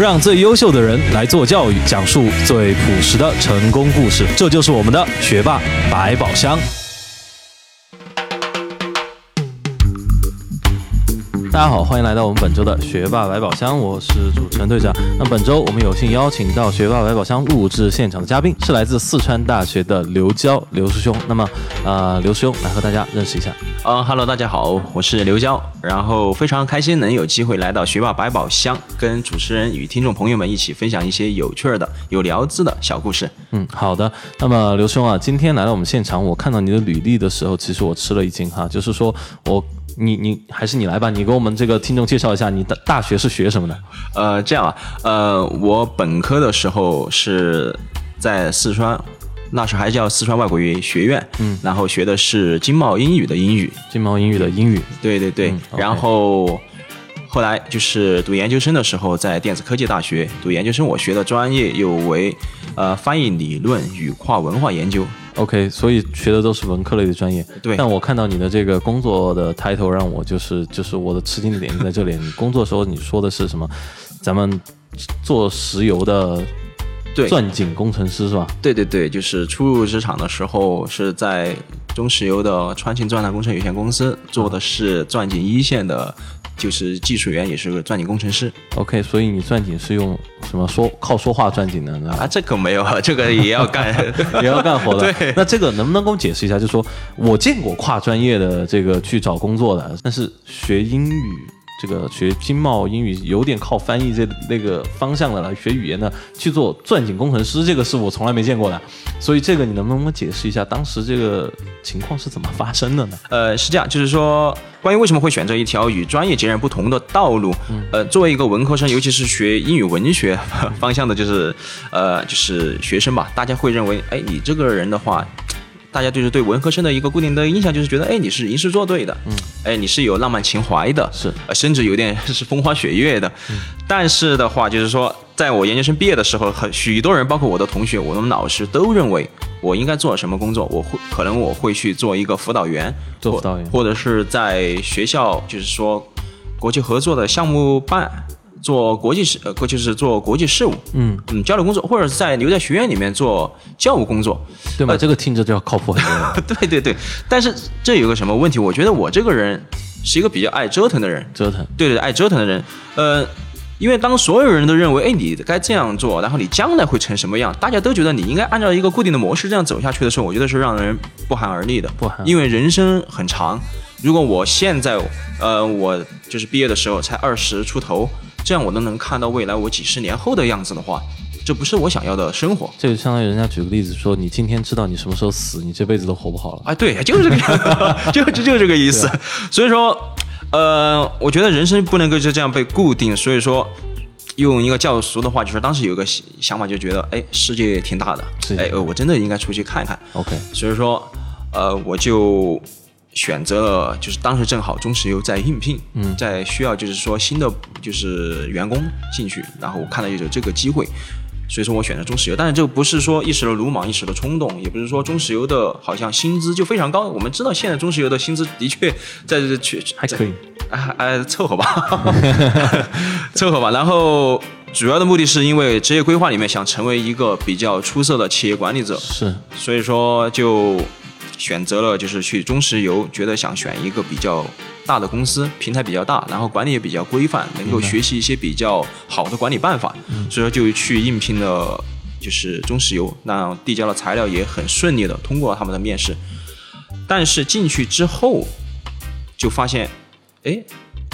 让最优秀的人来做教育，讲述最朴实的成功故事。这就是我们的学霸百宝箱。大家好，欢迎来到我们本周的学霸百宝箱，我是主持人队长。那本周我们有幸邀请到学霸百宝箱录制现场的嘉宾是来自四川大学的刘娇刘师兄。那么，呃，刘师兄来和大家认识一下。嗯哈喽，大家好，我是刘娇，然后非常开心能有机会来到学霸百宝箱，跟主持人与听众朋友们一起分享一些有趣的、有聊资的小故事。嗯，好的。那么刘兄啊，今天来到我们现场，我看到你的履历的时候，其实我吃了一惊哈，就是说我。你你还是你来吧，你给我们这个听众介绍一下，你的大学是学什么的？呃，这样啊，呃，我本科的时候是在四川，那时候还叫四川外国语学院，嗯，然后学的是经贸英语的英语，经贸英语的英语，对对对，然后后来就是读研究生的时候，在电子科技大学读研究生，我学的专业又为呃翻译理论与跨文化研究。OK，所以学的都是文科类的专业。对，但我看到你的这个工作的 title 让我就是就是我的吃惊的点就在这里。你工作时候你说的是什么？咱们做石油的钻井工程师是吧？对对对，就是初入职场的时候是在中石油的川庆钻探工程有限公司做的是钻井一线的。就是技术员，也是个钻井工程师。OK，所以你钻井是用什么说靠说话钻井的呢？啊，这个没有，这个也要干，也要干活的。对，那这个能不能给我解释一下？就是说我见过跨专业的这个去找工作的，但是学英语。这个学经贸英语有点靠翻译这那个方向的来学语言的去做钻井工程师，这个是我从来没见过的，所以这个你能不能解释一下当时这个情况是怎么发生的呢？呃，是这样，就是说关于为什么会选择一条与专业截然不同的道路，呃，作为一个文科生，尤其是学英语文学方向的，就是呃，就是学生吧，大家会认为，哎，你这个人的话。大家就是对文科生的一个固定的印象，就是觉得，哎，你是吟诗作对的，嗯，哎，你是有浪漫情怀的，是，甚至有点是风花雪月的。但是的话，就是说，在我研究生毕业的时候，很许多人，包括我的同学、我的老师，都认为我应该做什么工作？我会可能我会去做一个辅导员，做辅导员，或者是在学校，就是说国际合作的项目办。做国际事，呃，过去是做国际事务，嗯嗯，交流工作，或者是在留在学院里面做教务工作，对吧？这个听着就要靠谱很多。对对对，但是这有个什么问题？我觉得我这个人是一个比较爱折腾的人，折腾，对对，爱折腾的人。呃，因为当所有人都认为，哎，你该这样做，然后你将来会成什么样，大家都觉得你应该按照一个固定的模式这样走下去的时候，我觉得是让人不寒而栗的。不寒，因为人生很长。如果我现在，呃，我就是毕业的时候才二十出头。这样我都能看到未来我几十年后的样子的话，这不是我想要的生活。这就相当于人家举个例子说，你今天知道你什么时候死，你这辈子都活不好了。哎，对，就是这个，就就就这个意思。所以说，呃，我觉得人生不能够就这样被固定。所以说，用一个较俗的话，就是当时有个想法，就觉得，哎，世界挺大的，哎，我真的应该出去看看。OK，所以说，呃，我就。选择了，就是当时正好中石油在应聘，嗯，在需要就是说新的就是员工进去，然后我看到有这个机会，所以说我选择中石油。但是这个不是说一时的鲁莽，一时的冲动，也不是说中石油的好像薪资就非常高。我们知道现在中石油的薪资的确在这去还可以，哎哎凑合吧，凑合吧。然后主要的目的是因为职业规划里面想成为一个比较出色的企业管理者，是，所以说就。选择了就是去中石油，觉得想选一个比较大的公司，平台比较大，然后管理也比较规范，能够学习一些比较好的管理办法，所以说就去应聘了，就是中石油，那递交了材料也很顺利的通过了他们的面试，但是进去之后就发现，哎，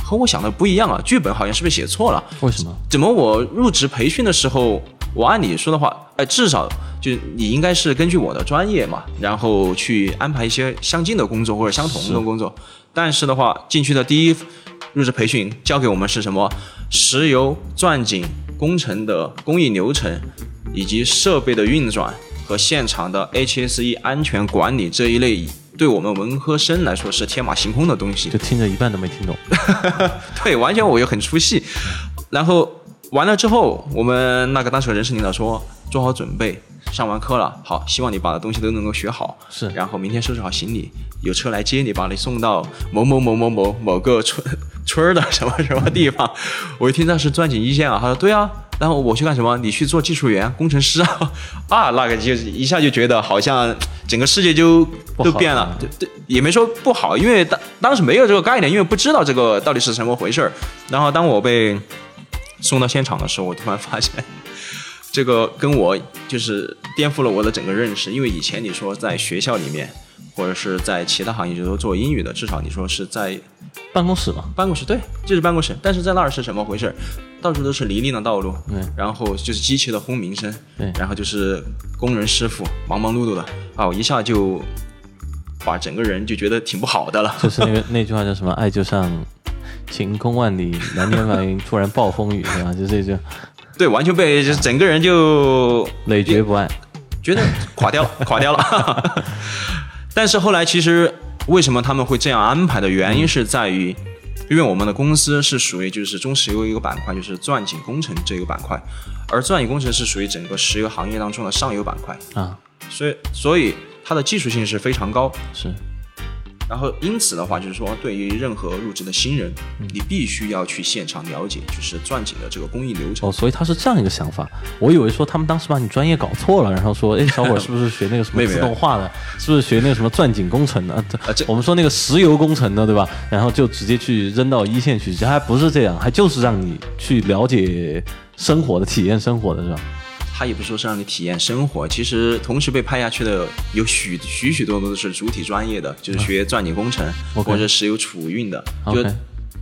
和我想的不一样啊，剧本好像是不是写错了？为什么？怎么我入职培训的时候？我按你说的话，哎，至少就你应该是根据我的专业嘛，然后去安排一些相近的工作或者相同的工作。但是的话，进去的第一入职培训教给我们是什么？石油钻井工程的工艺流程，以及设备的运转和现场的 HSE 安全管理这一类，对我们文科生来说是天马行空的东西。就听着一半都没听懂。对，完全我又很出戏，然后。完了之后，我们那个当时的人事领导说做好准备，上完课了，好，希望你把东西都能够学好，是然后明天收拾好行李，有车来接你，把你送到某某某某某某个村村儿的什么什么地方。我一听那是钻井一线啊，他说对啊，然后我去干什么？你去做技术员、工程师啊？啊，那个就一下就觉得好像整个世界就都变了，对对，也没说不好，因为当当时没有这个概念，因为不知道这个到底是什么回事儿。然后当我被送到现场的时候，我突然发现。这个跟我就是颠覆了我的整个认识，因为以前你说在学校里面，或者是在其他行业，就是做英语的，至少你说是在办公室嘛，办公室，对，就是办公室。但是在那儿是什么回事？到处都是泥泞的道路，对然后就是机器的轰鸣声，对然后就是工人师傅忙忙碌碌的啊，我一下就把整个人就觉得挺不好的了。就是那个那句话叫什么？爱就像晴空万里，蓝天白云，突然暴风雨，是吧？就这句对，完全被就是整个人就累觉不安。觉得垮掉了，垮掉了。但是后来其实为什么他们会这样安排的原因是在于，因为我们的公司是属于就是中石油一个板块，就是钻井工程这个板块，而钻井工程是属于整个石油行业当中的上游板块，啊，所以所以它的技术性是非常高。是然后因此的话，就是说对于任何入职的新人，你必须要去现场了解，就是钻井的这个工艺流程。哦，所以他是这样一个想法。我以为说他们当时把你专业搞错了，然后说，哎，小伙 是不是学那个什么自动化的？是不是学那个什么钻井工程的？这 我们说那个石油工程的，对吧？然后就直接去扔到一线去，其实还不是这样，还就是让你去了解生活的、体验生活的，是吧？他也不是说是让你体验生活，其实同时被派下去的有许许许多多都是主体专业的，就是学钻井工程、或者石油储运的，就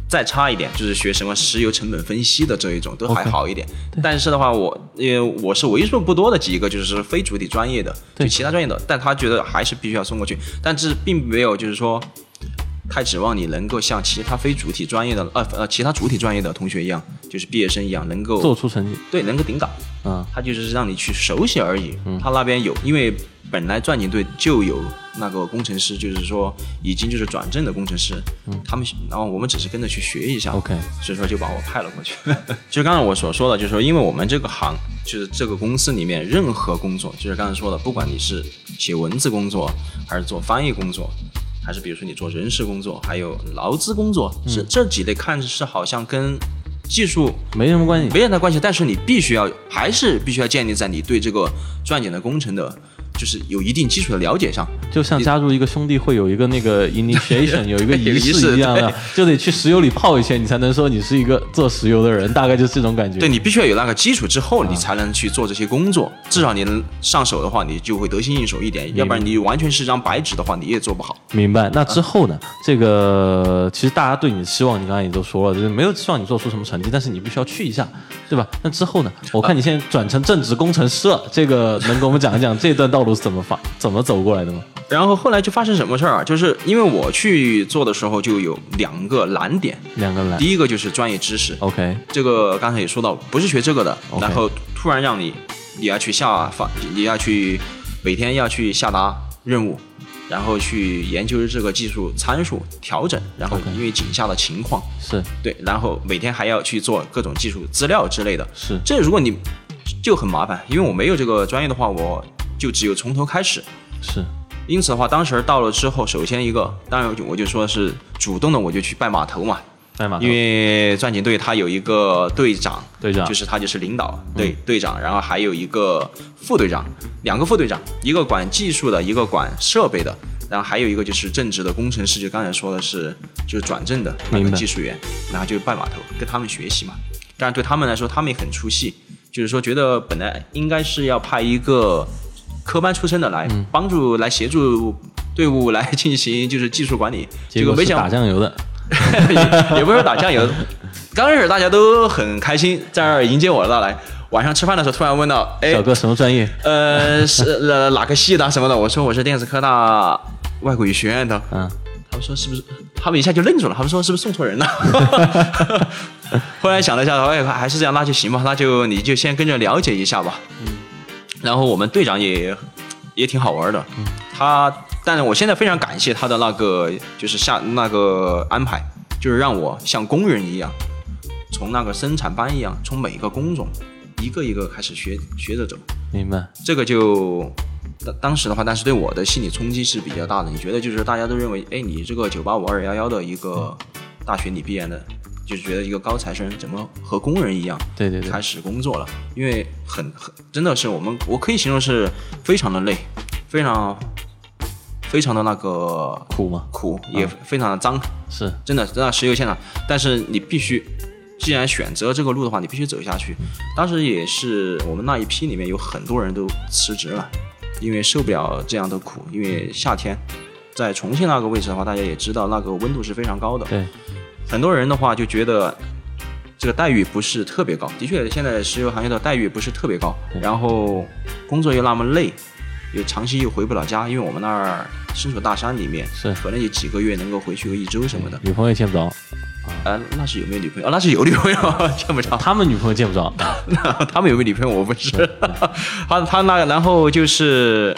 再差一点就是学什么石油成本分析的这一种都还好一点。但是的话，我因为我是为数不多的几个就是非主体专业的，对就其他专业的，但他觉得还是必须要送过去，但是并没有就是说。太指望你能够像其他非主体专业的呃呃其他主体专业的同学一样，就是毕业生一样能够做出成绩，对能够顶岗，嗯，他就是让你去熟悉而已。嗯他那边有，因为本来钻井队就有那个工程师，就是说已经就是转正的工程师，他们然后我们只是跟着去学一下 OK 所以说就把我派了过去。就刚才我所说的，就是说因为我们这个行，就是这个公司里面任何工作，就是刚才说的，不管你是写文字工作，还是做翻译工作。还是比如说你做人事工作，还有劳资工作，是这几类看是好像跟技术没什么关系。没太大关系，但是你必须要还是必须要建立在你对这个钻井的工程的，就是有一定基础的了解上。就像加入一个兄弟会有一个那个 initiation，有一个仪仪式式一样的，就得去石油里泡一圈，你才能说你是一个做石油的人，大概就是这种感觉。对你必须要有那个基础之后，你才能去做这些工作。至少你能上手的话，你就会得心应手一点。要不然你完全是张白纸的话，你也做不好。明白。那之后呢？这个其实大家对你的期望，你刚才也都说了，就是没有期望你做出什么成绩，但是你必须要去一下，对吧？那之后呢？我看你现在转成正职工程师了，这个能给我们讲一讲这段道路是怎么发、怎么走过来的吗？然后后来就发生什么事儿啊？就是因为我去做的时候就有两个难点，两个难第一个就是专业知识，，OK，这个刚才也说到，不是学这个的。然后突然让你你要去下发，你要去每天要去下达任务，然后去研究这个技术参数调整，然后因为井下的情况，是。对，然后每天还要去做各种技术资料之类的。是。这如果你就很麻烦，因为我没有这个专业的话，我就只有从头开始。是。因此的话，当时到了之后，首先一个，当然我就说是主动的，我就去拜码头嘛，代码头。因为钻井队他有一个队长，队长。就是他就是领导队、队长，然后还有一个副队长，两个副队长，一个管技术的，一个管设备的，然后还有一个就是正职的工程师，就刚才说的是就是转正的那个技术员，然后就拜码头跟他们学习嘛。当然对他们来说，他们也很出戏，就是说觉得本来应该是要派一个科班出身的来嗯帮助来协助队伍 来进行就是技术管理，结果没想打酱油的，也也不是打酱油。刚开始大家都很开心，在那儿迎接我的到来。晚上吃饭的时候，突然问到：“哎小，哥什么专业？呃，是呃哪个系的什么的？”我说：“我是电子科大外国语学院的。嗯，”他们说：“是不是？”他们一下就愣住了。他们说：“是不是送错人了？” 后来想了一下，哎，还是这样，那就行吧，那就你就先跟着了解一下吧。嗯。然后我们队长也也挺好玩的，他，但是我现在非常感谢他的那个就是下那个安排，就是让我像工人一样，从那个生产班一样，从每个工种一个一个开始学学着走。明白，这个就当当时的话，但是对我的心理冲击是比较大的。你觉得就是大家都认为，哎，你这个九八五二幺幺的一个大学你毕业的，就是觉得一个高材生怎么和工人一样对对对，开始工作了？因为很很真的是我们，我可以形容是非常的累，非常非常的那个苦吗？苦，也非常的脏，是真的真的石油现场。但是你必须，既然选择这个路的话，你必须走下去。当时也是我们那一批里面有很多人都辞职了，因为受不了这样的苦。因为夏天在重庆那个位置的话，大家也知道那个温度是非常高的。对，很多人的话就觉得这个待遇不是特别高。的确，现在石油行业的待遇不是特别高，然后工作又那么累，又长期又回不了家，因为我们那儿身处大山里面，是可能有几个月能够回去个一周什么的。女朋友见不着，啊，那是有没有女朋友？啊，那是有女朋友，见不着。他们女朋友见不着，他们有没有女朋友我不知。他他那个，然后就是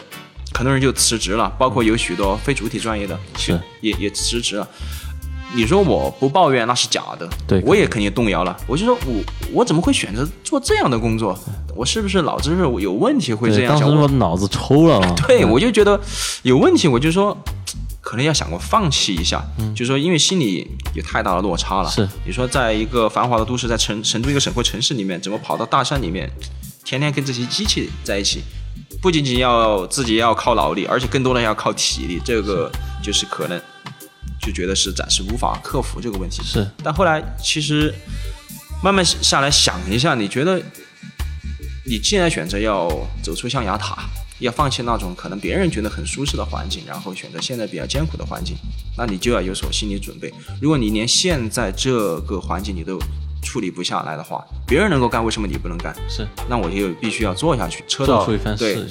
很多人就辞职了，包括有许多非主体专业的是也也辞职了。你说我不抱怨那是假的，对我也肯定动摇了。我就说我我怎么会选择做这样的工作？我是不是脑子是有问题会这，样想？当时我我脑子抽了啊，对，我就觉得有问题，我就说可能要想过放弃一下，嗯就说因为心里有太大的落差了。是你说在一个繁华的都市，在成成都一个省会城市里面，怎么跑到大山里面，天天跟这些机器在一起？不仅仅要自己要靠脑力，而且更多的要靠体力，这个就是可能就觉得是暂时无法克服这个问题。是但后来其实慢慢下来想一下，你觉得你既然选择要走出象牙塔，要放弃那种可能别人觉得很舒适的环境，然后选择现在比较艰苦的环境，那你就要有所心理准备。如果你连现在这个环境你都处理不下来的话，别人能够干，为什么你不能干？是，那我就必须要做下去，车到做出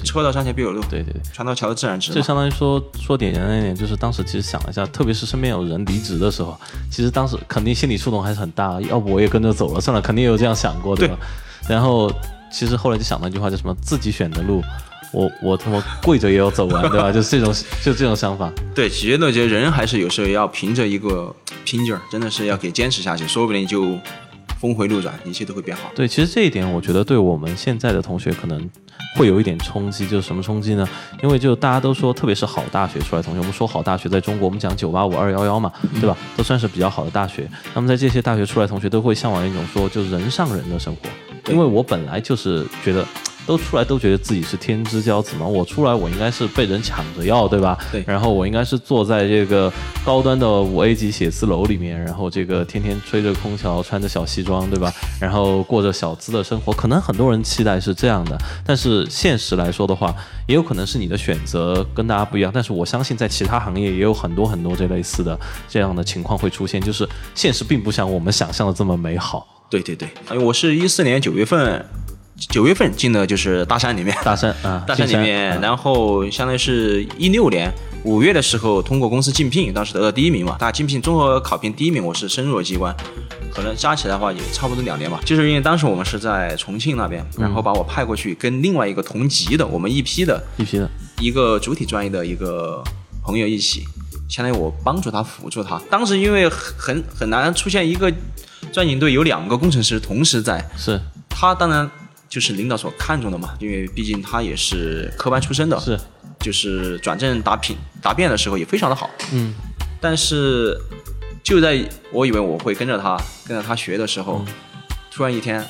车到山前必有路，对对对。船到桥头自然直嘛。就相当于说说点简单一点，就是当时其实想了一下，特别是身边有人离职的时候，其实当时肯定心理触动还是很大，要不我也跟着走了算了，肯定也有这样想过，对吧？然后其实后来就想到一句话，叫什么自己选的路，我我他妈跪着也要走完，对吧？就是这种就这种想法，对，觉得觉得人还是有时候要凭着一个拼劲儿，真的是要给坚持下去，说不定就峰回路转，一切都会变好。对，其实这一点我觉得对我们现在的同学可能会有一点冲击，就是什么冲击呢？因为就大家都说，特别是好大学出来的同学，我们说好大学在中国，我们讲九八五二幺幺嘛，对吧？都算是比较好的大学。那么在这些大学出来的同学都会向往一种说，就是人上人的生活。因为我本来就是觉得。都出来都觉得自己是天之骄子嘛，我出来我应该是被人抢着要，对吧？对然后我应该是坐在这个高端的五 A 级写字楼里面，然后这个天天吹着空调，穿着小西装，对吧？然后过着小资的生活。可能很多人期待是这样的，但是现实来说的话，也有可能是你的选择跟大家不一样。但是我相信在其他行业也有很多很多这类似的这样的情况会出现，就是现实并不像我们想象的这么美好。对对对，因为我是一四年九月份，九月份进的就是大山里面，大山啊，大山里面，啊。然后相当于是一六年五月的时候通过公司竞聘，当时得到第一名嘛，大竞聘综合考评第一名，我是深入了机关，可能加起来的话也差不多两年吧。就是因为当时我们是在重庆那边，然后把我派过去跟另外一个同级的我们一批的一批的，一个主体专业的一个朋友一起，相当于我帮助他辅助他。当时因为很很难出现一个钻井队有两个工程师同时在，是。他当然就是领导所看重的嘛，因为毕竟他也是科班出身的，是，就是转正答评答辩的时候也非常的好。嗯，但是就在我以为我会跟着他跟着他学的时候，突然一天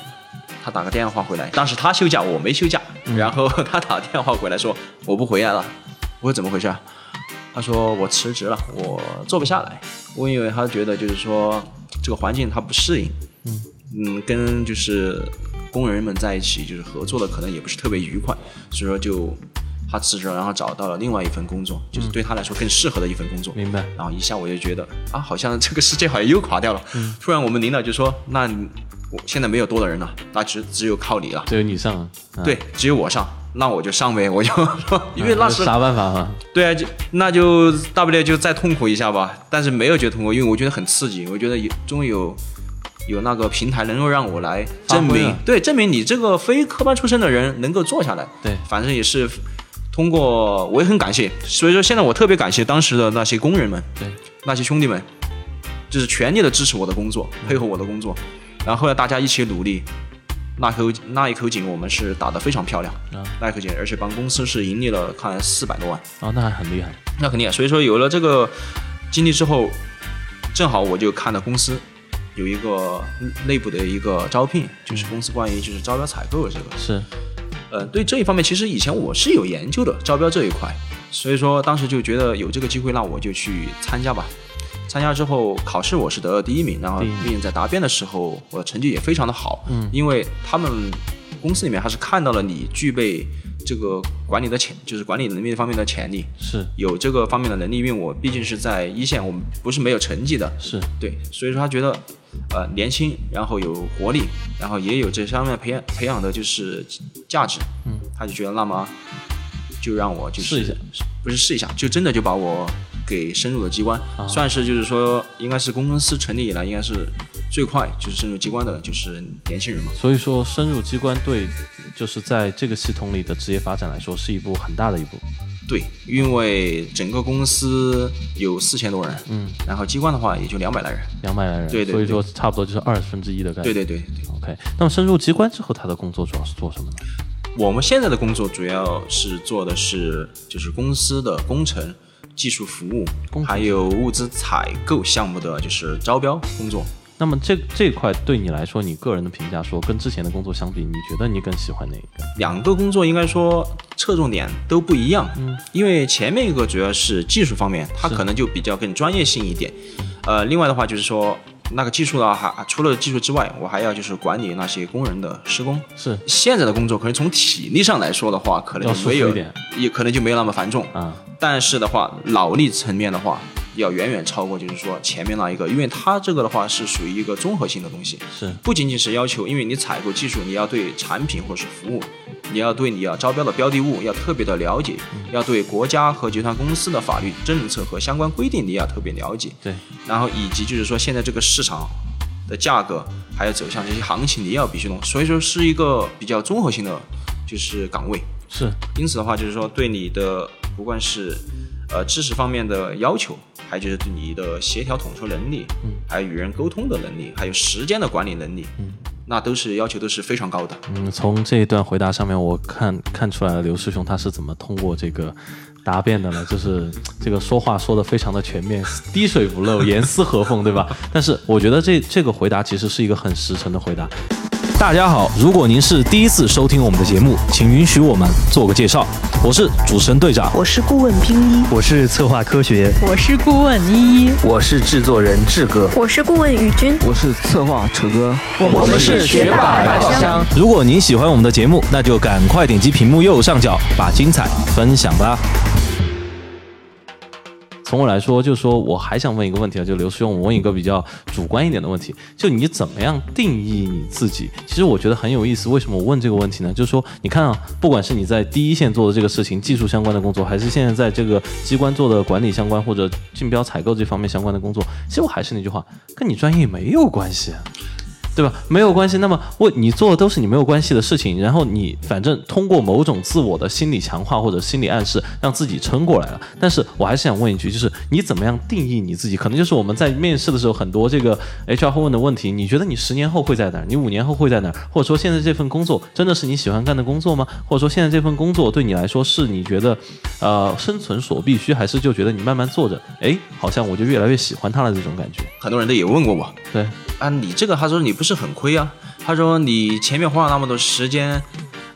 他打个电话回来，当时他休假我没休假，然后他打电话回来说我不回来了，我说怎么回事啊？他说我辞职了，我做不下来。我以为他觉得就是说这个环境他不适应，嗯跟就是工人们在一起就是合作的可能也不是特别愉快，所以说就他辞职了，然后找到了另外一份工作，就是对他来说更适合的一份工作。明白。然后一下我就觉得啊，好像这个世界好像又垮掉了。突然我们领导就说：“那我现在没有多的人了，那只只有靠你了。只有你上啊，啊对，只有我上，那我就上呗。我就说，因为那是啥办法啊？对啊，就那就大不了就再痛苦一下吧。但是没有觉得痛苦，因为我觉得很刺激。我觉得有终于有有那个平台能够让我来证明对，证明你这个非科班出身的人能够做下来。对反正也是通过，我也很感谢。所以说现在我特别感谢当时的那些工人们，对，那些兄弟们，就是全力的支持我的工作，配合我的工作。然后后来大家一起努力，那口那一口井我们是打得非常漂亮，啊那一口井，而且帮公司是盈利了看四百多万，啊，那还很厉害。那肯定啊。所以说有了这个经历之后，正好我就看了公司有一个内部的一个招聘，就是公司关于就是招标采购的这个，是，呃，对这一方面其实以前我是有研究的，招标这一块，所以说当时就觉得有这个机会，那我就去参加吧。参加之后考试我是得了第一名，然后并且在答辩的时候我的成绩也非常的好，嗯，因为他们公司里面还是看到了你具备这个管理的潜，就是管理能力方面的潜力，是。有这个方面的能力，因为我毕竟是在一线，我们不是没有成绩的，是，对，所以说他觉得，呃，年轻，然后有活力，然后也有这方面培养培养的就是价值，嗯，他就觉得那么就让我就是试一下，不是试一下，就真的就把我给深入的机关，啊算是就是说应该是公司成立以来应该是最快就是深入机关的就是年轻人嘛，所以说深入机关对，就是在这个系统里的职业发展来说，是一步很大的一步。对，因为整个公司有四千多人，嗯，然后机关的话也就两百来人，两百来人，对对所以说差不多就是二分之一的概对率。对对对。OK，那么深入机关之后，他的工作主要是做什么呢？我们现在的工作主要是做的是就是公司的工程、技术服务工，还有物资采购项目的就是招标工作。那么这这块对你来说，你个人的评价说，跟之前的工作相比，你觉得你更喜欢哪一个？两个工作应该说侧重点都不一样，嗯，因为前面一个主要是技术方面，它可能就比较更专业性一点，呃，另外的话就是说那个技术的话，还除了技术之外，我还要就是管理那些工人的施工。是。现在的工作可能从体力上来说的话，可能要就没有舒服一点，也可能就没有那么繁重，啊，但是的话，脑力层面的话，要远远超过就是说前面那一个，因为它这个的话是属于一个综合性的东西，是。不仅仅是要求，因为你采购技术，你要对产品或者是服务，你要对你要招标的标的物要特别的了解，要对国家和集团公司的法律政策和相关规定你要特别了解，对，然后以及就是说现在这个市场的价格，还有走向这些行情，你要必须懂，所以说是一个比较综合性的就是岗位。是。因此的话，就是说对你的不管是呃知识方面的要求，还有就是对你的协调统筹能力，嗯，还有与人沟通的能力，还有时间的管理能力，嗯，那都是要求都是非常高的。嗯，从这一段回答上面，我看看出来了，刘师兄他是怎么通过这个答辩的呢？就是这个说话说的非常的全面，滴水不漏，严丝合缝，对吧？但是我觉得这这个回答其实是一个很实诚的回答。大家好，如果您是第一次收听我们的节目，请允许我们做个介绍。我是主持人队长，我是顾问冰一，我是策划科学，我是顾问依依，我是制作人志哥，我是顾问宇君，我是策划扯哥，我们是学霸宝箱。如果您喜欢我们的节目，那就赶快点击屏幕右上角，把精彩分享吧。从我来说，就是说我还想问一个问题啊，就刘师兄，我问一个比较主观一点的问题，就你怎么样定义你自己？其实我觉得很有意思。为什么我问这个问题呢？就是说，你看啊，不管是你在第一线做的这个事情，技术相关的工作，还是现在在这个机关做的管理相关或者竞标采购这方面相关的工作，其实我还是那句话，跟你专业没有关系。对吧？没有关系。那么我你做的都是你没有关系的事情，然后你反正通过某种自我的心理强化或者心理暗示，让自己撑过来了。但是我还是想问一句，就是你怎么样定义你自己？可能就是我们在面试的时候，很多这个 HR 会问的问题。你觉得你十年后会在哪儿？你五年后会在哪儿？或者说现在这份工作真的是你喜欢干的工作吗？或者说现在这份工作对你来说是你觉得呃生存所必须，还是就觉得你慢慢做着，哎，好像我就越来越喜欢它了这种感觉？很多人都也问过我，对，啊，你这个他说你不是很亏啊？他说你前面花了那么多时间，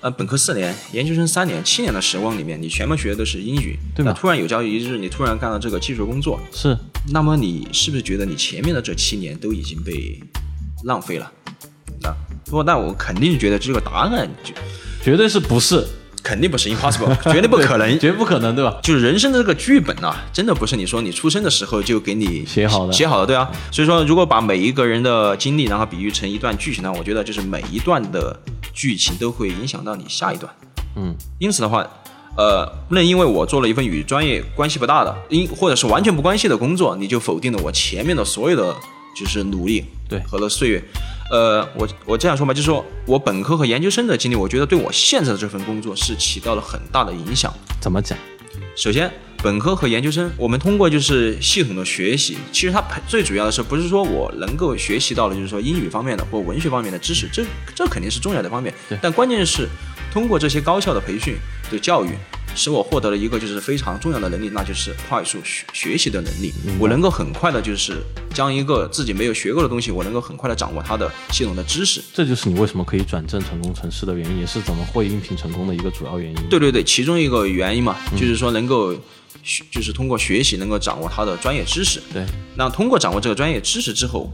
呃，本科四年，研究生三年，七年的时光里面，你全部学的都是英语，对吧那突然有朝一日，你突然干了这个技术工作，是那么你是不是觉得你前面的这七年都已经被浪费了？啊，不过那我肯定觉得这个答案就绝对是不是？肯定不是 impossible，绝对不可能，绝不可能，对吧？就是人生的这个剧本啊，真的不是你说你出生的时候就给你写好的写好的，对啊。所以说，如果把每一个人的经历，然后比喻成一段剧情呢，我觉得就是每一段的剧情都会影响到你下一段。嗯，因此的话，呃，不能因为我做了一份与专业关系不大的，因或者是完全不关系的工作，你就否定了我前面的所有的就是努力对和的岁月。呃，我我这样说吧，就是说我本科和研究生的经历，我觉得对我现在的这份工作是起到了很大的影响。怎么讲？首先，本科和研究生，我们通过就是系统的学习，其实它最主要的是不是说我能够学习到了就是说英语方面的或文学方面的知识，这这肯定是重要的方面。但关键是通过这些高校的培训的教育，使我获得了一个就是非常重要的能力，那就是快速学学习的能力。我能够很快的就是将一个自己没有学过的东西，我能够很快的掌握它的系统的知识。这就是你为什么可以转正成功成事的原因，也是怎么会应聘成功的一个主要原因。对对对，其中一个原因嘛，就是说能够学，就是通过学习能够掌握他的专业知识。对，那通过掌握这个专业知识之后，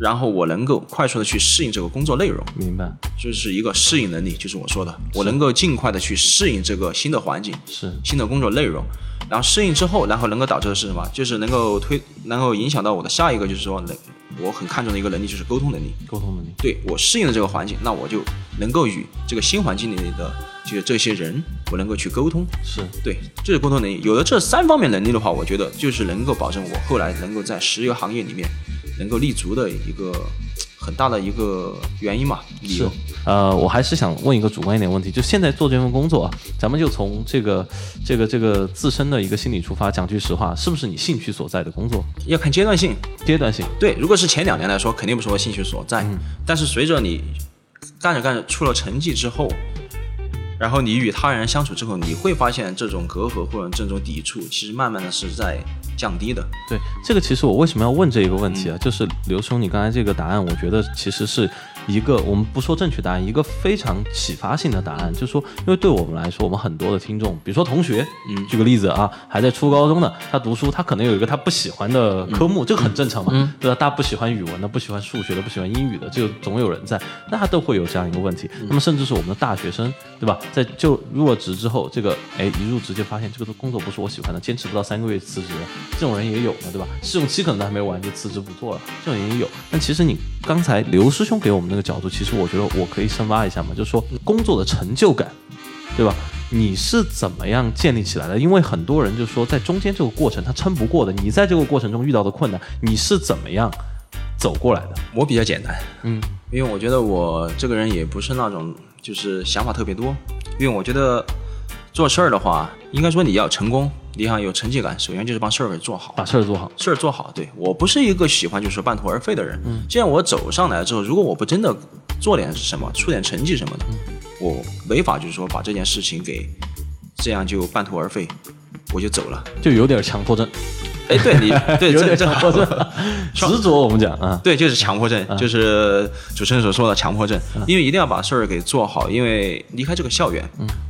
然后我能够快速的去适应这个工作内容，明白，就是一个适应能力，就是我说的，我能够尽快的去适应这个新的环境，是新的工作内容。然后适应之后，然后能够导致的是什么？就是能够推，能够影响到我的下一个，就是说能我很看重的一个能力，就是沟通能力。沟通能力。对我适应了这个环境，那我就能够与这个新环境里的就是这些人，我能够去沟通。是对，这是沟通能力。有了这三方面能力的话，我觉得就是能够保证我后来能够在石油行业里面能够立足的一个很大的一个原因嘛。理是由。，呃，我还是想问一个主观一点问题，就现在做这份工作啊，咱们就从这个这个这个自身的一个心理出发，讲句实话，是不是你兴趣所在的工作？要看阶段性。阶段性，对，如果是前两年来说，肯定不是我兴趣所嗯在。但是随着你干着干着出了成绩之后，然后你与他人相处之后，你会发现这种隔阂或者这种抵触，其实慢慢的是在降低的。对，这个其实我为什么要问这一个问题啊？就是刘兄，你刚才这个答案，我觉得其实是一个我们不说正确答案，一个非常启发性的答案。就是说，因为对我们来说，我们很多的听众，比如说同学，嗯，举个例子啊，还在初高中的，他读书，他可能有一个他不喜欢的科目，这个很正常嘛，对吧？大家不喜欢语文的，不喜欢数学的，不喜欢英语的，这个总有人在，那他都会有这样一个问题。那么甚至是我们的大学生，对吧？在就入了职之后，这个哎一入职就发现这个工作不是我喜欢的，坚持不到三个月辞职，这种人也有的，对吧？试用期可能都还没完就辞职不做了，这种人也有。但其实你刚才刘师兄给我们那个角度，其实我觉得我可以深挖一下嘛，就是说工作的成就感，对吧？你是怎么样建立起来的？因为很多人就说在中间这个过程他撑不过的，你在这个过程中遇到的困难，你是怎么样走过来的？我比较简单，嗯，因为我觉得我这个人也不是那种就是想法特别多，因为我觉得做事儿的话，应该说你要成功，你想有成绩感，首先就是把事儿给做好。把事儿做好。事儿做好，对我不是一个喜欢就是半途而废的人。嗯，既然我走上来之后，如果我不真的做点什么，出点成绩什么的，我没法就是说把这件事情给这样就半途而废，我就走了。就有点强迫症，哎，对你对 有点强迫症，执着。我们讲啊，对，就是强迫症，就是主持人所说的强迫症，因为一定要把事儿给做好，因为离开这个校园，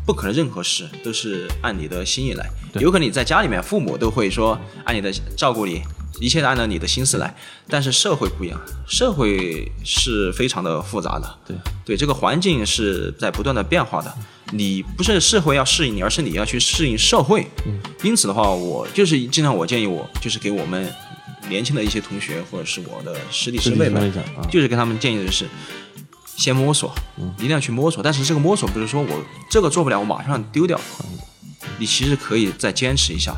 不可能任何事都是按你的心意来，有可能你在家里面，父母都会说按你的照顾你，一切按照你的心思来，但是社会不一样，社会是非常的复杂的，对对，这个环境是在不断的变化的。你不是社会要适应你，而是你要去适应社会。因此的话，我就是经常我建议我就是给我们年轻的一些同学或者是我的师弟师妹们就是跟他们建议的是，先摸索，一定要去摸索。但是这个摸索不是说我这个做不了，我马上丢掉。你其实可以再坚持一下。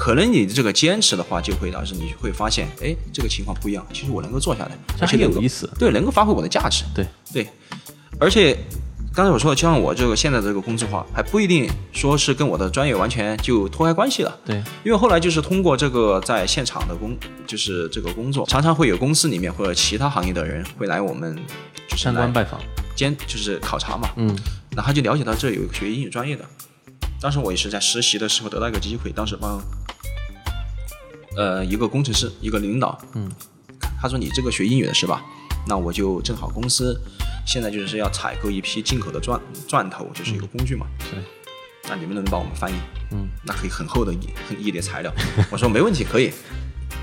可能你这个坚持的话，就会导致你会发现，哎，这个情况不一样。其实我能够做下来，这很而且有意思。对，能够发挥我的价值。对对，而且刚才我说的，就像我这个现在的这个工作的话，还不一定说是跟我的专业完全就脱开关系了。对，因为后来就是通过这个在现场的工，就是这个工作，常常会有公司里面或者其他行业的人会来我们就是来参观拜访，兼就是考察嘛，嗯，然后他就了解到这有一个学英语专业的，当时我也是在实习的时候得到一个机会，当时帮呃一个工程师一个领导，嗯，他说你这个学英语的是吧？那我就正好公司现在就是要采购一批进口的钻钻头，就是一个工具嘛，是。那你们能帮我们翻译？嗯，那可以很厚的一很一叠材料，我说没问题，可以，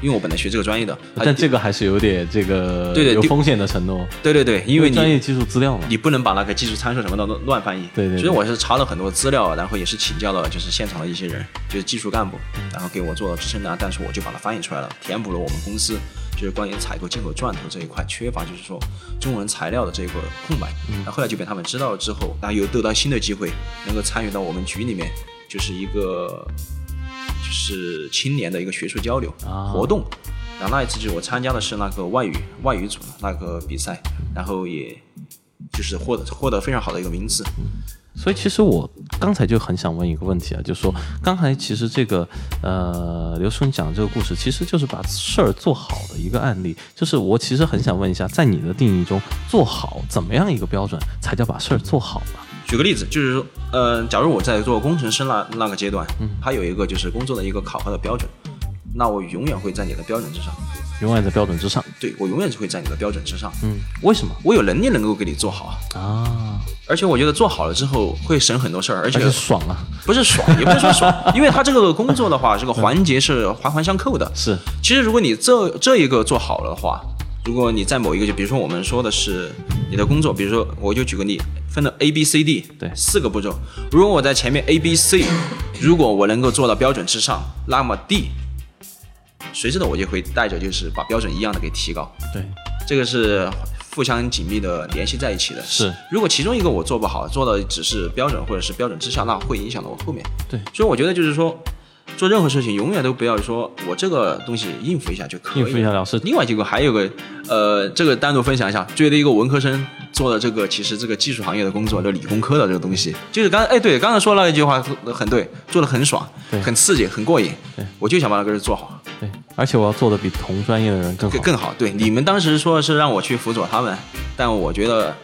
因为我本来学这个专业的，但这个还是有点这个对对对有风险的承诺，对对对，因为你专业技术资料嘛，你不能把那个技术参数什么的乱乱翻译。对对对所以我是查了很多资料，然后也是请教了就是现场的一些人，就是技术干部，然后给我做了支撑的，但是我就把它翻译出来了，填补了我们公司就是关于采购进口钻头这一块缺乏，就是说中文材料的这个空白。然后后来就被他们知道了之后，然后又得到新的机会，能够参与到我们局里面，就是一个就是青年的一个学术交流啊活动。然后那一次就是我参加的是那个外语外语组的那个比赛，然后也就是获得获得非常好的一个名次。所以其实我刚才就很想问一个问题啊，就是说刚才其实这个呃刘叔你讲的这个故事，其实就是把事儿做好的一个案例。就是我其实很想问一下，在你的定义中，做好怎么样一个标准才叫把事儿做好呢？举个例子，就是说，呃，假如我在做工程师那那个阶段，嗯，他有一个就是工作的一个考核的标准，那我永远会在你的标准之上，永远在标准之上。对我永远就会在你的标准之上，嗯，为什么我有能力能够给你做好啊，啊？而且我觉得做好了之后会省很多事儿，而且而且爽啊！不是爽，也不是说爽，因为他这个工作的话，这个环节是环环相扣的。是其实如果你这这一个做好了的话，如果你在某一个，就比如说我们说的是你的工作，比如说我就举个例，分了 A B C D，对四个步骤。如果我在前面 A B C，如果我能够做到标准之上，那么 D，随之的我就会带着就是把标准一样的给提高，对，这个是互相紧密的联系在一起的。是如果其中一个我做不好，做的只是标准或者是标准之下，那会影响到我后面。对所以我觉得就是说，做任何事情永远都不要说我这个东西应付一下就可以，应付一下了事另外一个还有个呃，这个单独分享一下，作为一个文科生做的这个其实这个技术行业的工作，就理工科的这个东西，就是刚才哎对，刚才说那一句话很对，做的很爽对，很刺激，很过瘾对，我就想把那个事做好。对，而且我要做的比同专业的人更好更。更好。对，你们当时说是让我去辅佐他们，但我觉得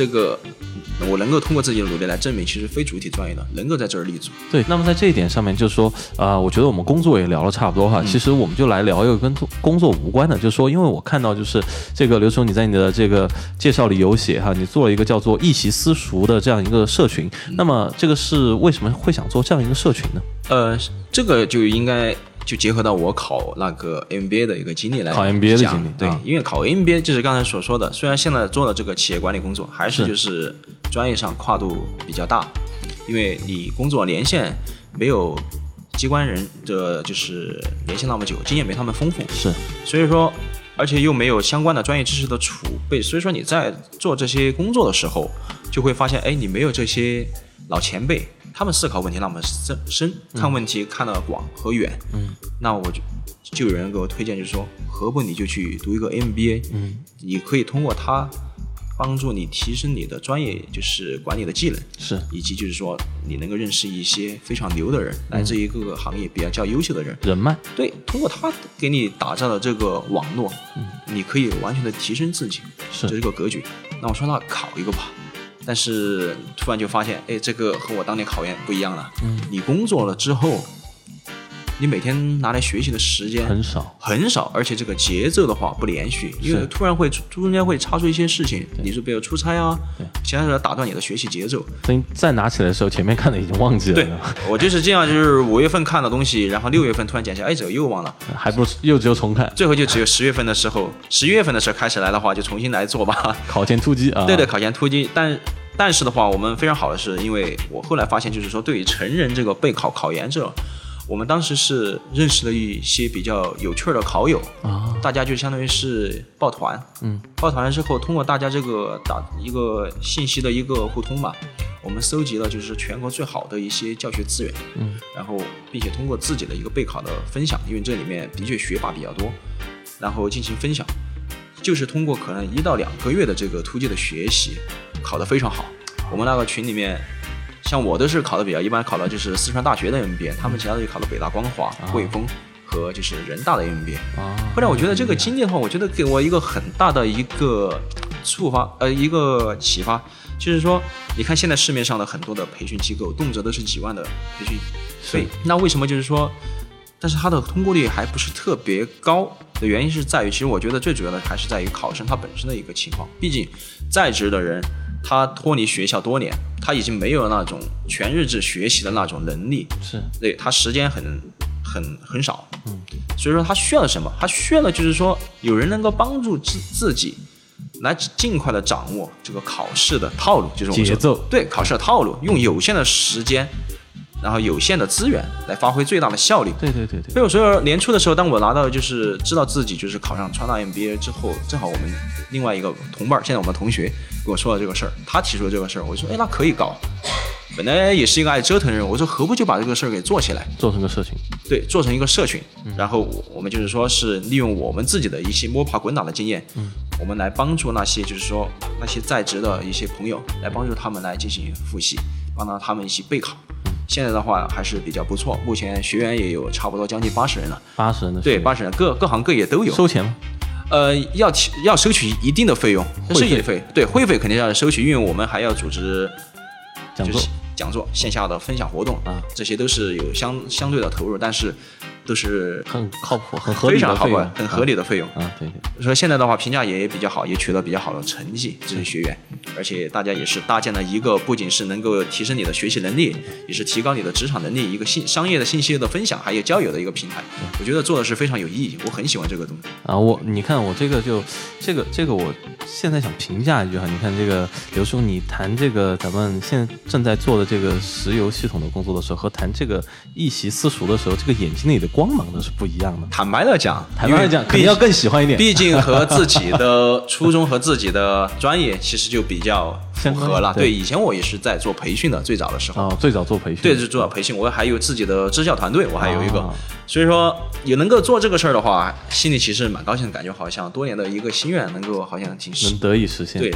这个我能够通过自己的努力来证明，其实非主体专业的能够在这儿立足。对，那么在这一点上面，就是说，呃，我觉得我们工作也聊了差不多哈，其实我们就来聊一个跟工作无关的，就是说，因为我看到就是这个刘总你在你的这个介绍里有写哈，你做了一个叫做一席私塾的这样一个社群，那么这个是为什么会想做这样一个社群呢？呃，这个就应该就结合到我考那个 MBA 的一个经历来考 MBA 的讲经历对啊，因为考 MBA 就是刚才所说的，虽然现在做的这个企业管理工作，还是是就是专业上跨度比较大，因为你工作年限没有机关人的就是年限那么久，经验没他们丰富，是。所以说，而且又没有相关的专业知识的储备，所以说你在做这些工作的时候，就会发现，哎，你没有这些老前辈，他们思考问题那么深深，看问题看得广和远，嗯，那我就就有人给我推荐，就是说，何不你就去读一个 MBA，嗯，你可以通过它帮助你提升你的专业就是管理的技能，是。以及就是说你能够认识一些非常牛的人，来自于各个行业比较较优秀的人，人脉，对，通过他给你打造的这个网络，嗯。你可以完全的提升自己，是。这是个格局。那我说那考一个吧，但是突然就发现，哎，这个和我当年考研不一样了。嗯，你工作了之后，你每天拿来学习的时间很少，很少，而且这个节奏的话不连续，因为突然会中间会插出一些事情，你是比如出差啊对，其他的打断你的学习节奏。等你再拿起来的时候，前面看的已经忘记了，对我就是这样，就是五月份看的东西，然后六月份突然捡起来，哎，这个又忘了。还不如又只有重看，最后就只有十月份的时候，十一月份的时候开始来的话，就重新来做吧。考前突击啊，对对，考前突击，但但是的话，我们非常好的是，因为我后来发现，就是说对于成人这个备考考研这，我们当时是认识了一些比较有趣儿的考友啊，大家就相当于是抱团，嗯，抱团了之后，通过大家这个打一个信息的一个互通吧，我们搜集了就是全国最好的一些教学资源，嗯，然后并且通过自己的一个备考的分享，因为这里面的确学霸比较多，然后进行分享，就是通过可能一到两个月的这个突击的学习，考得非常好。我们那个群里面，像我都是考的比较一般，考的就是四川大学的 MBA，他们其他的就考了北大光华、汇丰和就是人大的 MBA。啊，后来我觉得这个经历的话，我觉得给我一个很大的一个触发，呃，一个启发，就是说，你看现在市面上的很多的培训机构，动辄都是几万的培训费，那为什么就是说，但是它的通过率还不是特别高的原因是在于，其实我觉得最主要的还是在于考生他本身的一个情况，毕竟在职的人。他脱离学校多年，他已经没有那种全日制学习的那种能力，是。对他时间很很很少，嗯，所以说他需要什么？他需要的就是说有人能够帮助自自己来尽快的掌握这个考试的套路，就是我们说节奏对考试的套路，用有限的时间，然后有限的资源来发挥最大的效率。对对对对，所以我说年初的时候，当我拿到就是知道自己就是考上川大 MBA 之后，正好我们另外一个同伴，现在我们同学跟我说了这个事儿，他提出了这个事儿，我说哎那可以搞。本来也是一个爱折腾的人，我说何不就把这个事儿给做起来？做成个社群，对，做成一个社群，然后我们就是说是利用我们自己的一些摸爬滚打的经验，嗯，我们来帮助那些就是说那些在职的一些朋友，来帮助他们来进行复习，帮到他们一起备考。现在的话还是比较不错，目前学员也有差不多将近八十人了。八十人的对，八十人，各各行各业都有。收钱吗？呃，要提要收取一定的费用，会费费，对，会费肯定要收取，因为我们还要组织讲座就是讲座、线下的分享活动啊，这些都是有相相对的投入，但是都是很靠谱、很合理的费用很合理的费用。啊。啊，对对，所以现在的话，评价也比较好，也取得比较好的成绩，这些学员，而且大家也是搭建了一个不仅是能够提升你的学习能力，也是提高你的职场能力，一个信商业的信息的分享，还有交友的一个平台。我觉得做的是非常有意义，我很喜欢这个东西。啊，我你看我这个就这个这个，我现在想评价一句哈，你看这个刘叔，你谈这个咱们现在正在做的这个石油系统的工作的时候，和谈这个一席私塾的时候，这个眼睛里的光芒都是不一样的。坦白的讲，坦白的讲，肯定要更喜欢一点。毕竟和自己的初衷和自己的专业其实就比较符合了。对对，以前我也是在做培训的，最早的时候。哦，最早做培训，对，是做培训，我还有自己的支教团队，我还有一个，哦所以说也能够做这个事儿的话，心里其实蛮高兴的，感觉好像多年的一个心愿能够好像挺实能得以实现。对。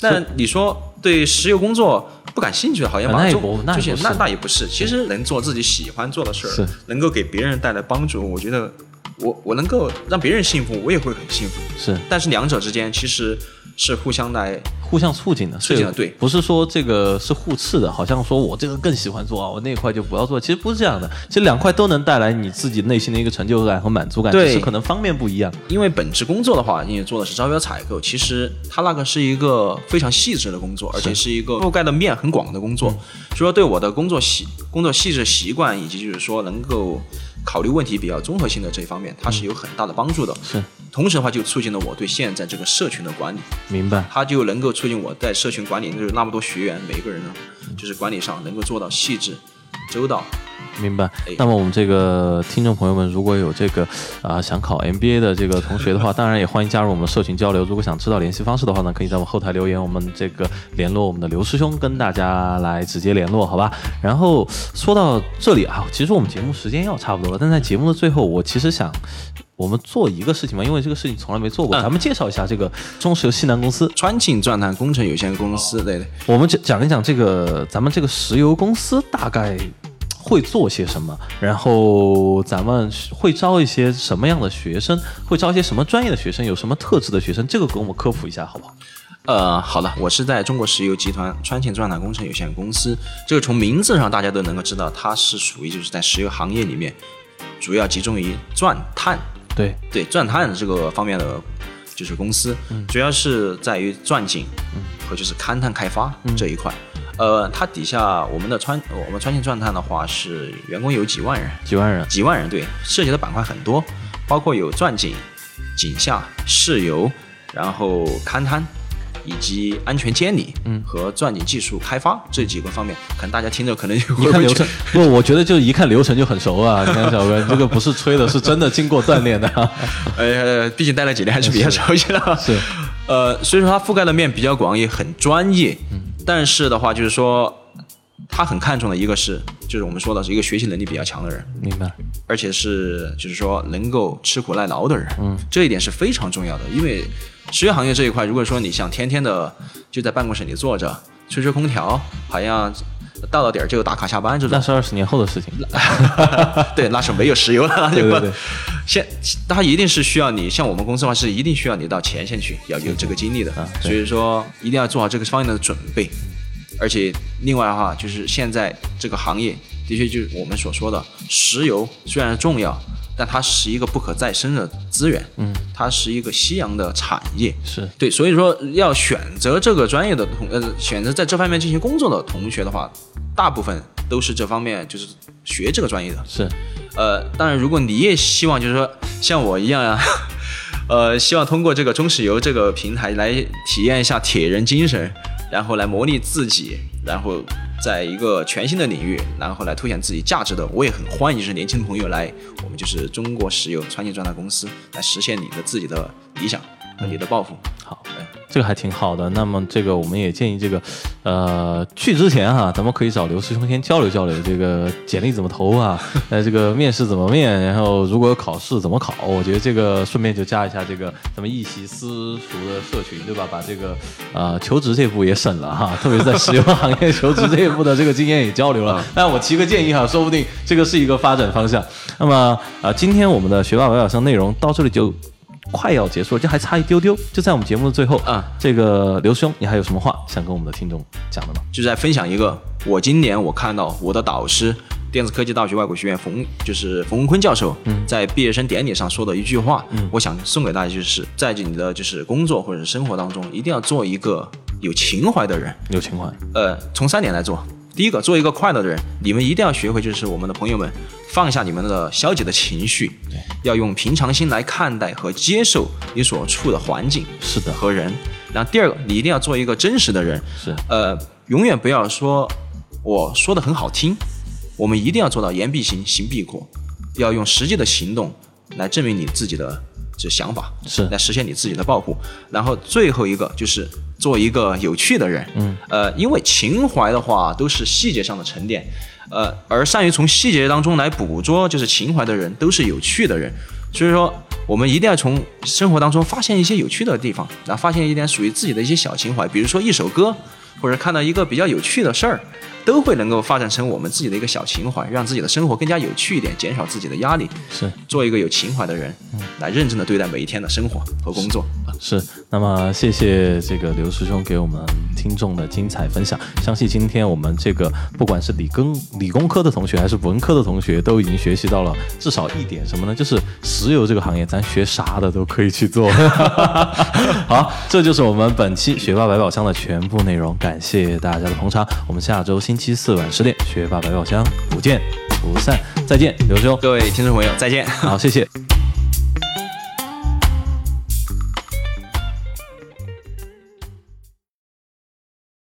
那你说对石油工作不感兴趣，好像啊那也马上不那也不是就是那那也不是，其实能做自己喜欢做的事儿，能够给别人带来帮助，我觉得我我能够让别人幸福，我也会很幸福。是但是两者之间其实是互相来互相促进的，这个促进的对。不是说这个是互斥的，好像说我这个更喜欢做啊，我那一块就不要做，其实不是这样的，其实两块都能带来你自己内心的一个成就感和满足感，对只是可能方面不一样。因为本职工作的话，你也做的是招标采购，其实它那个是一个非常细致的工作，而且是。一个覆盖的面很广的工作，所以说对我的工作习工作细致习惯以及就是说能够考虑问题比较综合性的这一方面，它是有很大的帮助的。是，同时的话就促进了我对现在这个社群的管理，明白。它就能够促进我在社群管理，就是那么多学员，每个人呢，就是管理上能够做到细致、周到。明白哎。那么我们这个听众朋友们，如果有这个啊、想考 MBA 的这个同学的话，当然也欢迎加入我们的社群交流。如果想知道联系方式的话呢，可以在我们后台留言，我们这个联络我们的刘师兄，跟大家来直接联络，好吧？然后说到这里啊，其实我们节目时间要差不多了，但在节目的最后，我其实想。我们做一个事情嘛，因为这个事情从来没做过，嗯咱们介绍一下这个中石油西南公司。川庆钻探工程有限公司，对对。我们讲讲一讲这个咱们这个石油公司大概会做些什么，然后咱们会招一些什么样的学生，会招一些什么专业的学生，有什么特质的学生，这个给我们科普一下好不好？呃，好的，我是在中国石油集团川庆钻探工程有限公司。这个从名字上大家都能够知道，它是属于就是在石油行业里面，主要集中于钻探，对，对钻探这个方面的就是公司，主要是在于钻井和就是勘探开发这一块。呃，它底下我们的川我们川庆钻探的话是员工有几万人，几万人，几万人，对，涉及的板块很多，包括有钻井、井下、试油，然后勘探。以及安全监理，嗯，和钻井技术开发这几个方面，可能大家听着可能就一看流程，不，我觉得就一看流程就很熟啊。你看小哥，这个不是吹的，是真的经过锻炼的。呃，毕竟待了几年，还是比较熟悉的。是，呃，所以说它覆盖的面比较广，也很专业。嗯，但是的话，就是说，他很看重的一个是，就是我们说的是一个学习能力比较强的人，明白，而且是就是说能够吃苦耐劳的人。嗯，这一点是非常重要的，因为石油行业这一块，如果说你想天天的就在办公室里坐着吹吹空调，好像到了点儿就打卡下班这种那，是二十年后的事情。对，那是没有石油了，就 不对对对。现它一定是需要你，像我们公司的话是一定需要你到前线去，要有这个经历的，啊所以说一定要做好这个方面的准备。而且另外的话，就是现在这个行业的确就是我们所说的石油虽然重要，但它是一个不可再生的资源，嗯，它是一个夕阳的产业，是对，所以说要选择这个专业的同呃，选择在这方面进行工作的同学的话，大部分都是这方面就是学这个专业的。是，呃，当然，如果你也希望就是说像我一样呀、呃，希望通过这个中石油这个平台来体验一下铁人精神，然后来磨砺自己，然后在一个全新的领域，然后来凸显自己价值的，我也很欢迎就是年轻朋友来我们就是中国石油川庆钻探公司来实现你的自己的理想和你的抱负。好。嗯这个还挺好的。那么这个我们也建议这个，呃，去之前哈、咱们可以找刘师兄先交流交流，这个简历怎么投啊？呃，这个面试怎么面？然后如果有考试怎么考？我觉得这个顺便就加一下这个咱们一席私塾的社群，对吧？把这个呃求职这步也省了哈，特别是在石油行业求职这一步的这个经验也交流了。那我提个建议哈，说不定这个是一个发展方向。那么啊、呃今天我们的学霸百宝箱内容到这里就。快要结束了，就还差一丢丢，就在我们节目的最后啊这个刘兄，你还有什么话想跟我们的听众讲的吗？就在分享一个，我今年我看到我的导师，电子科技大学外国学院冯就是冯文坤教授，在毕业生典礼上说的一句话，我想送给大家，就是在你的就是工作或者是生活当中，一定要做一个有情怀的人。有情怀，呃，从三点来做。第一个，做一个快乐的人，你们一定要学会，就是我们的朋友们，放下你们的消极的情绪，要用平常心来看待和接受你所处的环境是的。和人。然后第二个，你一定要做一个真实的人，是。呃，永远不要说我说的很好听，我们一定要做到言必行，行必果，要用实际的行动来证明你自己的这想法，是。来实现你自己的抱负。然后最后一个就是做一个有趣的人，嗯，呃，因为情怀的话都是细节上的沉淀，呃，而善于从细节当中来捕捉就是情怀的人都是有趣的人，所以说我们一定要从生活当中发现一些有趣的地方，然后发现一点属于自己的一些小情怀，比如说一首歌，或者看到一个比较有趣的事儿。都会能够发展成我们自己的一个小情怀，让自己的生活更加有趣一点，减少自己的压力，是做一个有情怀的人，嗯来认真的对待每一天的生活和工作。是。那么谢谢这个刘师兄给我们听众的精彩分享。相信今天我们这个不管是理工理工科的同学还是文科的同学，都已经学习到了至少一点什么呢？就是石油这个行业，咱学啥的都可以去做。好，这就是我们本期学霸百宝箱的全部内容，感谢大家的捧场。我们下周星期四晚十点，学霸百宝箱不见不散，再见，刘兄。各位听众朋友，再见。好，谢谢。